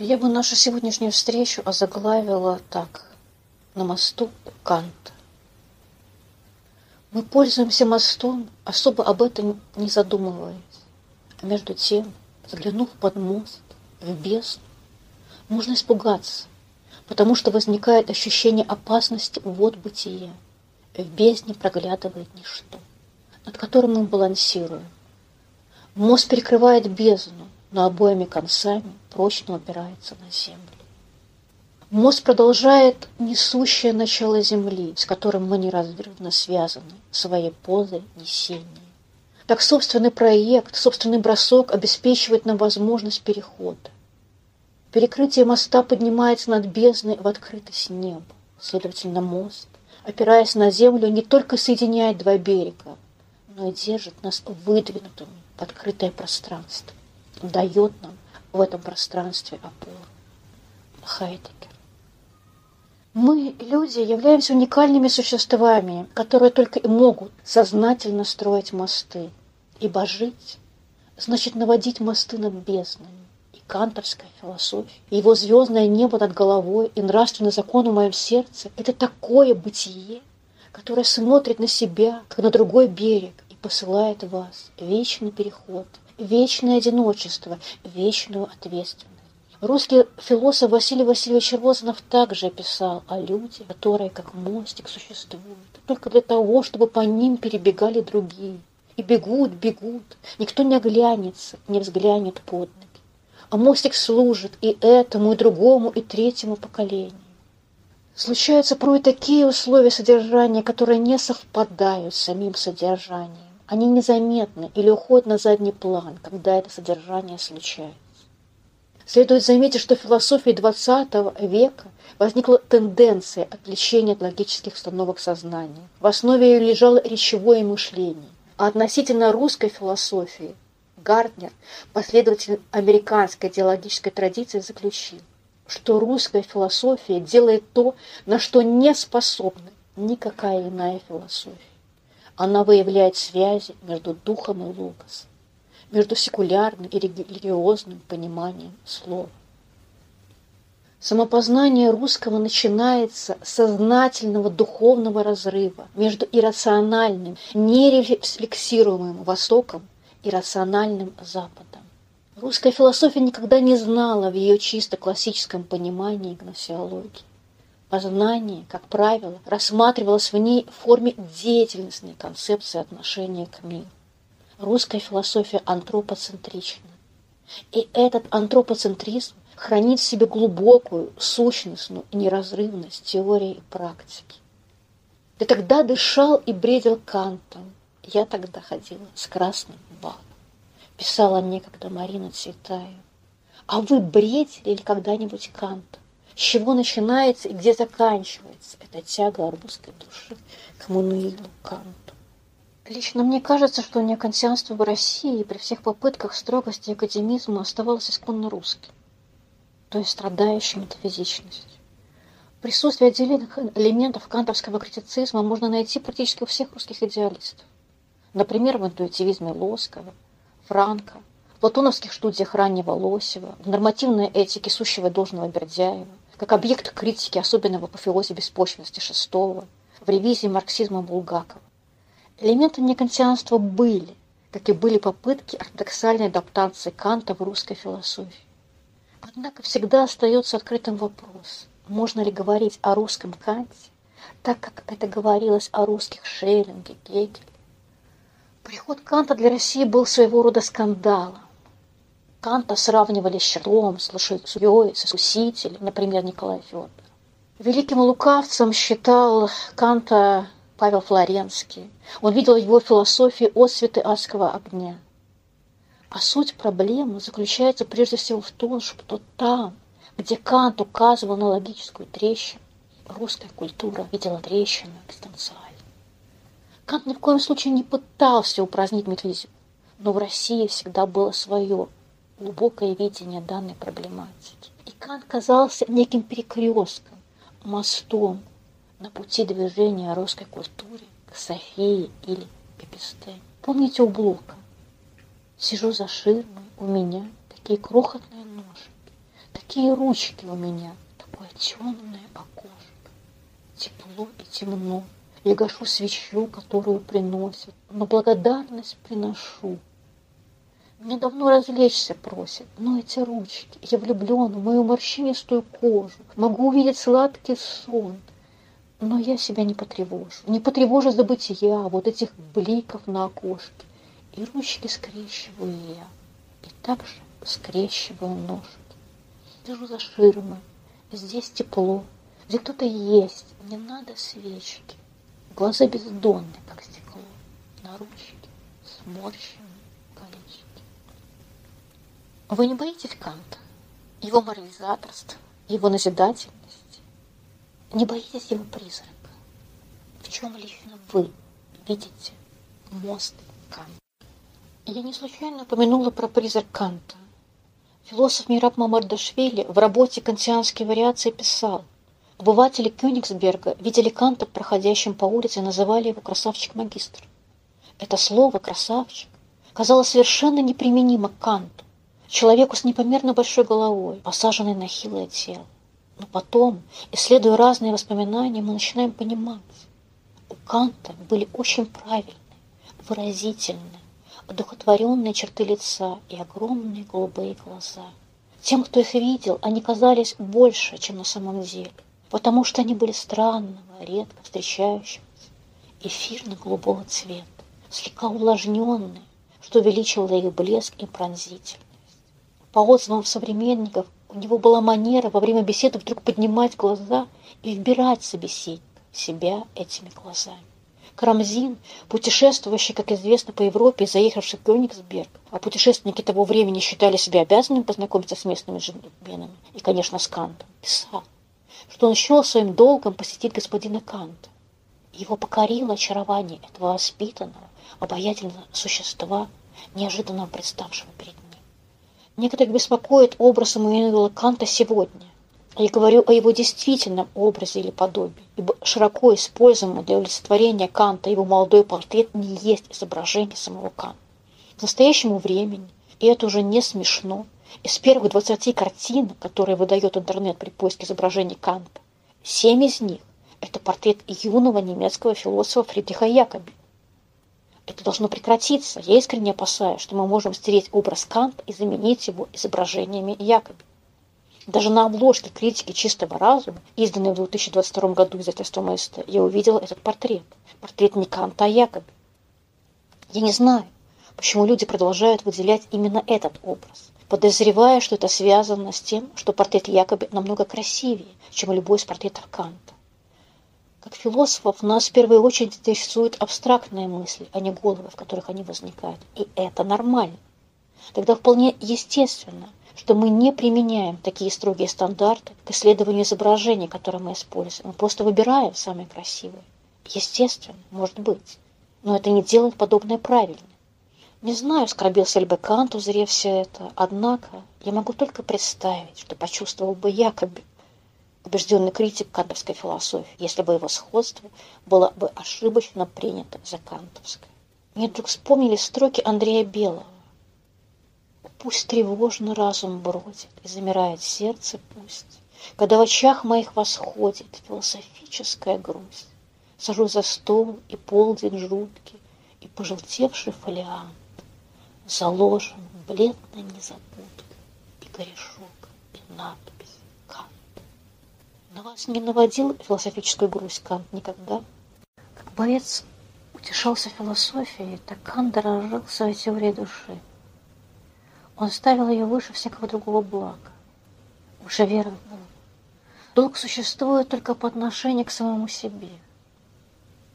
Я бы нашу сегодняшнюю встречу озаглавила так. На мосту у Канта. Мы пользуемся мостом, особо об этом не задумываясь. А между тем, заглянув под мост, в бездну, можно испугаться, потому что возникает ощущение опасности вот бытия. В бездне проглядывает ничто, над которым мы балансируем. Мост перекрывает бездну, но обоими концами прочно упирается на землю. Мост продолжает несущее начало земли, с которым мы неразрывно связаны своей позой несения. Так собственный проект, собственный бросок обеспечивает нам возможность перехода. Перекрытие моста поднимается над бездной в открытость неба. Следовательно, мост, опираясь на землю, не только соединяет два берега, но и держит нас выдвинутыми в открытое пространство дает нам в этом пространстве опору. Хайдегер. Мы, люди, являемся уникальными существами, которые только и могут сознательно строить мосты. Ибо жить значит наводить мосты над безднами. И кантовская философия, и его звездное небо над головой, и нравственный закон в моем сердце – это такое бытие, которое смотрит на себя, как на другой берег, и посылает вас вечный переход – вечное одиночество, вечную ответственность. Русский философ Василий Васильевич Розанов также писал о людях, которые как мостик существуют, только для того, чтобы по ним перебегали другие. И бегут, бегут, никто не оглянется, не взглянет под ноги. А мостик служит и этому, и другому, и третьему поколению. Случаются порой такие условия содержания, которые не совпадают с самим содержанием. Они незаметны или уходят на задний план, когда это содержание случается. Следует заметить, что в философии XX века возникла тенденция отвлечения от логических установок сознания. В основе ее лежало речевое мышление. А относительно русской философии Гартнер, последователь американской идеологической традиции, заключил, что русская философия делает то, на что не способна никакая иная философия. Она выявляет связи между духом и логосом, между секулярным и религиозным пониманием слова. Самопознание русского начинается с сознательного духовного разрыва между иррациональным, нерефлексируемым Востоком и рациональным Западом. Русская философия никогда не знала в ее чисто классическом понимании гносеологии. Познание, как правило, рассматривалось в ней в форме деятельностной концепции отношения к миру. Русская философия антропоцентрична. И этот антропоцентризм хранит в себе глубокую, сущностную неразрывность теории и практики. Ты тогда дышал и бредил Кантом. Я тогда ходила с красным балом. Писала некогда Марина Цветаева. А вы бредили ли когда-нибудь Канта? Чего начинается и где заканчивается эта тяга русской души к Мануилу Канту. Лично мне кажется, что неокантианство в России при всех попытках строгости и академизма оставалось исконно русским, то есть страдающим метафизичностью. Присутствие отдельных элементов кантовского критицизма можно найти практически у всех русских идеалистов. Например, в интуитивизме Лоскова, Франка, в платоновских студиях раннего Лосева, в нормативной этике сущего должного Бердяева, как объект критики, особенно в апофеозе беспочвенности шестого, в ревизии марксизма Булгакова. Элементы некантианства были, как и были попытки ортодоксальной адаптации Канта в русской философии. Однако всегда остается открытым вопрос, можно ли говорить о русском Канте, так как это говорилось о русских Шеллинге, Гегеле. Приход Канта для России был своего рода скандалом. Канта сравнивали с Щедром, с Лошадьей, с Искусителем, например, Николай Федор. Великим лукавцем считал Канта Павел Флоренский. Он видел его философии отсветы адского огня. А суть проблемы заключается прежде всего в том, что там, где Кант указывал на логическую трещину, русская культура видела трещину экстенциально. Кант ни в коем случае не пытался упразднить метафизику, но в России всегда было свое глубокое видение данной проблематики. И Кант казался неким перекрестком, мостом на пути движения русской культуре к Софии или эпистеме. Помните у Блока? Сижу за ширмой, у меня такие крохотные ножки, Такие ручки у меня, такое темное окошко. Тепло и темно. Я гашу свечу, которую приносят, но благодарность приношу. Мне давно развлечься просят, но эти ручки, я влюблен в мою морщинистую кожу, могу увидеть сладкий сон, но я себя не потревожу, не потревожу забытия вот этих бликов на окошке, и ручки скрещиваю я, и также скрещиваю ножки. Сижу за ширмой, здесь тепло, где кто-то есть, не надо свечки, глаза бездонные, как стекло, на ручки сморщены вы не боитесь Канта, его морализаторства, его назидательности? Не боитесь его призрака? В чем лично вы видите мост Канта? Я не случайно упомянула про призрак Канта. Философ Мираб Мамардашвили в работе «Кантианские вариации» писал, Обыватели Кёнигсберга видели Канта проходящим по улице и называли его «красавчик-магистр». Это слово «красавчик» казалось совершенно неприменимо к Канту человеку с непомерно большой головой, посаженной на хилое тело. Но потом, исследуя разные воспоминания, мы начинаем понимать, у Канта были очень правильные, выразительные, одухотворенные черты лица и огромные голубые глаза. Тем, кто их видел, они казались больше, чем на самом деле, потому что они были странного, редко встречающегося, эфирно-голубого цвета, слегка увлажненные, что увеличивало их блеск и пронзительность. По отзывам современников, у него была манера во время беседы вдруг поднимать глаза и вбирать собеседника себя этими глазами. Карамзин, путешествующий, как известно, по Европе и заехавший в Кёнигсберг, а путешественники того времени считали себя обязанными познакомиться с местными джентльменами, и, конечно, с Кантом, писал, что он счел своим долгом посетить господина Канта. Его покорило очарование этого воспитанного, обаятельного существа, неожиданно представшего перед. Некоторых беспокоит образ Эммануэла Канта сегодня. Я говорю о его действительном образе или подобии, ибо широко используемый для олицетворения Канта его молодой портрет не есть изображение самого Канта. К настоящему времени, и это уже не смешно, из первых 20 картин, которые выдает интернет при поиске изображений Канта, семь из них – это портрет юного немецкого философа Фридриха Якоби, это должно прекратиться. Я искренне опасаюсь, что мы можем стереть образ Канта и заменить его изображениями Якоби. Даже на обложке критики чистого разума, изданной в 2022 году издательством МСТ, я увидела этот портрет. Портрет не Канта, а Якоби. Я не знаю, почему люди продолжают выделять именно этот образ, подозревая, что это связано с тем, что портрет Якоби намного красивее, чем любой из портретов Канта. Как философов нас в первую очередь интересуют абстрактные мысли, а не головы, в которых они возникают. И это нормально. Тогда вполне естественно, что мы не применяем такие строгие стандарты к исследованию изображений, которые мы используем. Мы просто выбираем самые красивые. Естественно, может быть. Но это не делает подобное правильно. Не знаю, скорбился ли бы Кант, узрев все это, однако я могу только представить, что почувствовал бы якобы убежденный критик кантовской философии, если бы его сходство было бы ошибочно принято за кантовское. Мне вдруг вспомнили строки Андрея Белого. Пусть тревожно разум бродит и замирает сердце пусть, когда в очах моих восходит философическая грусть. Сажу за стол и полдень жуткий, и пожелтевший фолиант заложен бледной незабудкой и корешок, и надпись. На вас не наводил философическую грусть Кант никогда? Как боец утешался философией, так Кант дорожил своей теорией души. Он ставил ее выше всякого другого блага, выше веры. Долг существует только по отношению к самому себе.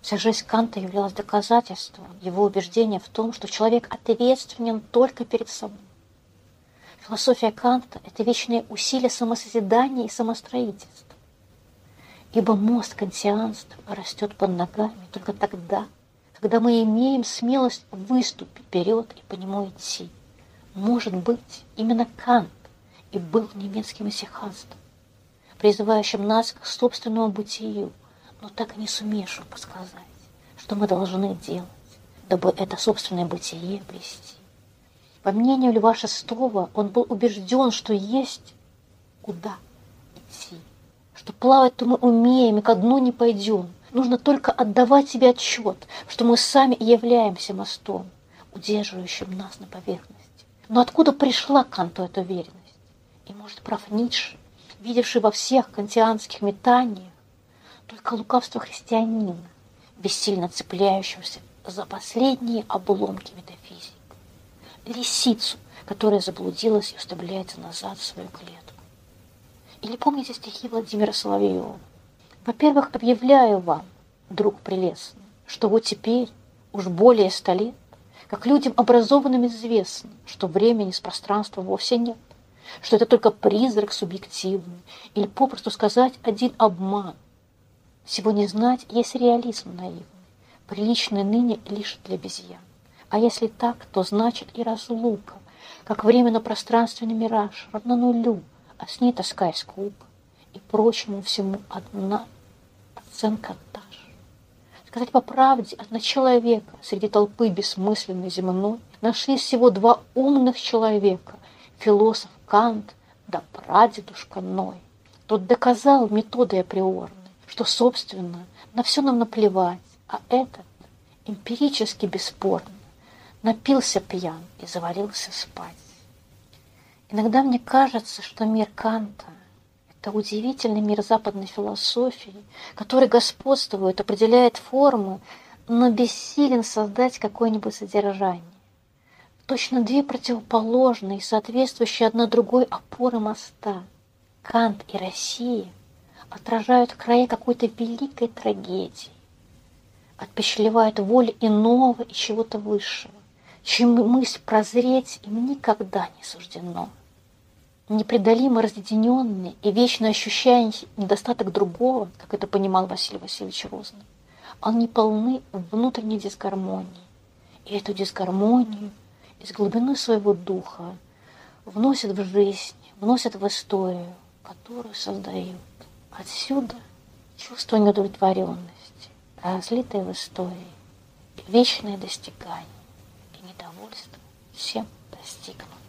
Вся жизнь Канта являлась доказательством его убеждения в том, что человек ответственен только перед собой. Философия Канта – это вечное усилие самосозидания и самостроительства. Ибо мост кантианства растет под ногами только тогда, когда мы имеем смелость выступить вперед и по нему идти. Может быть, именно Кант и был немецким исихастом, призывающим нас к собственному бытию, но так и не сумевшим подсказать, что мы должны делать, дабы это собственное бытие обрести. По мнению Льва VI, он был убежден, что есть куда идти. Что плавать-то мы умеем и ко дну не пойдем. Нужно только отдавать себе отчет, что мы сами являемся мостом, удерживающим нас на поверхности. Но откуда пришла Канту эта уверенность? И, может, прав Ницше, видевший во всех кантианских метаниях только лукавство христианина, бессильно цепляющегося за последние обломки метафизики. Лисицу, которая заблудилась и устремляется назад в свою клетку. Или помните стихи Владимира Соловьева? Во-первых, объявляю вам, друг прелестный, что вот теперь, уж более ста лет, как людям образованным известно, что времени с пространством вовсе нет, что это только призрак субъективный, или попросту сказать один обман. Всего не знать есть реализм наивный, приличный ныне лишь для обезьян. А если так, то значит и разлука, как временно-пространственный мираж, равно нулю, а с ней тоска и и прочему всему одна оценка та же. Сказать по правде, от начала века среди толпы бессмысленной земной нашлись всего два умных человека, философ Кант да прадедушка Ной. Тот доказал методой априорной, что, собственно, на все нам наплевать, а этот эмпирически бесспорно напился пьян и завалился спать. Иногда мне кажется, что мир Канта – это удивительный мир западной философии, который господствует, определяет формы, но бессилен создать какое-нибудь содержание. Точно две противоположные, соответствующие одна другой опоры моста – Кант и Россия – отражают края какой-то великой трагедии, отпечатлевают волю иного и чего-то высшего, чем мысль прозреть им никогда не суждено непреодолимо разъединенные и вечно ощущающие недостаток другого, как это понимал Василий Васильевич Розный, они полны внутренней дисгармонии. И эту дисгармонию из глубины своего духа вносят в жизнь, вносят в историю, которую создают. Отсюда чувство неудовлетворенности, разлитое в истории, вечное достигание и недовольство всем достигнутым.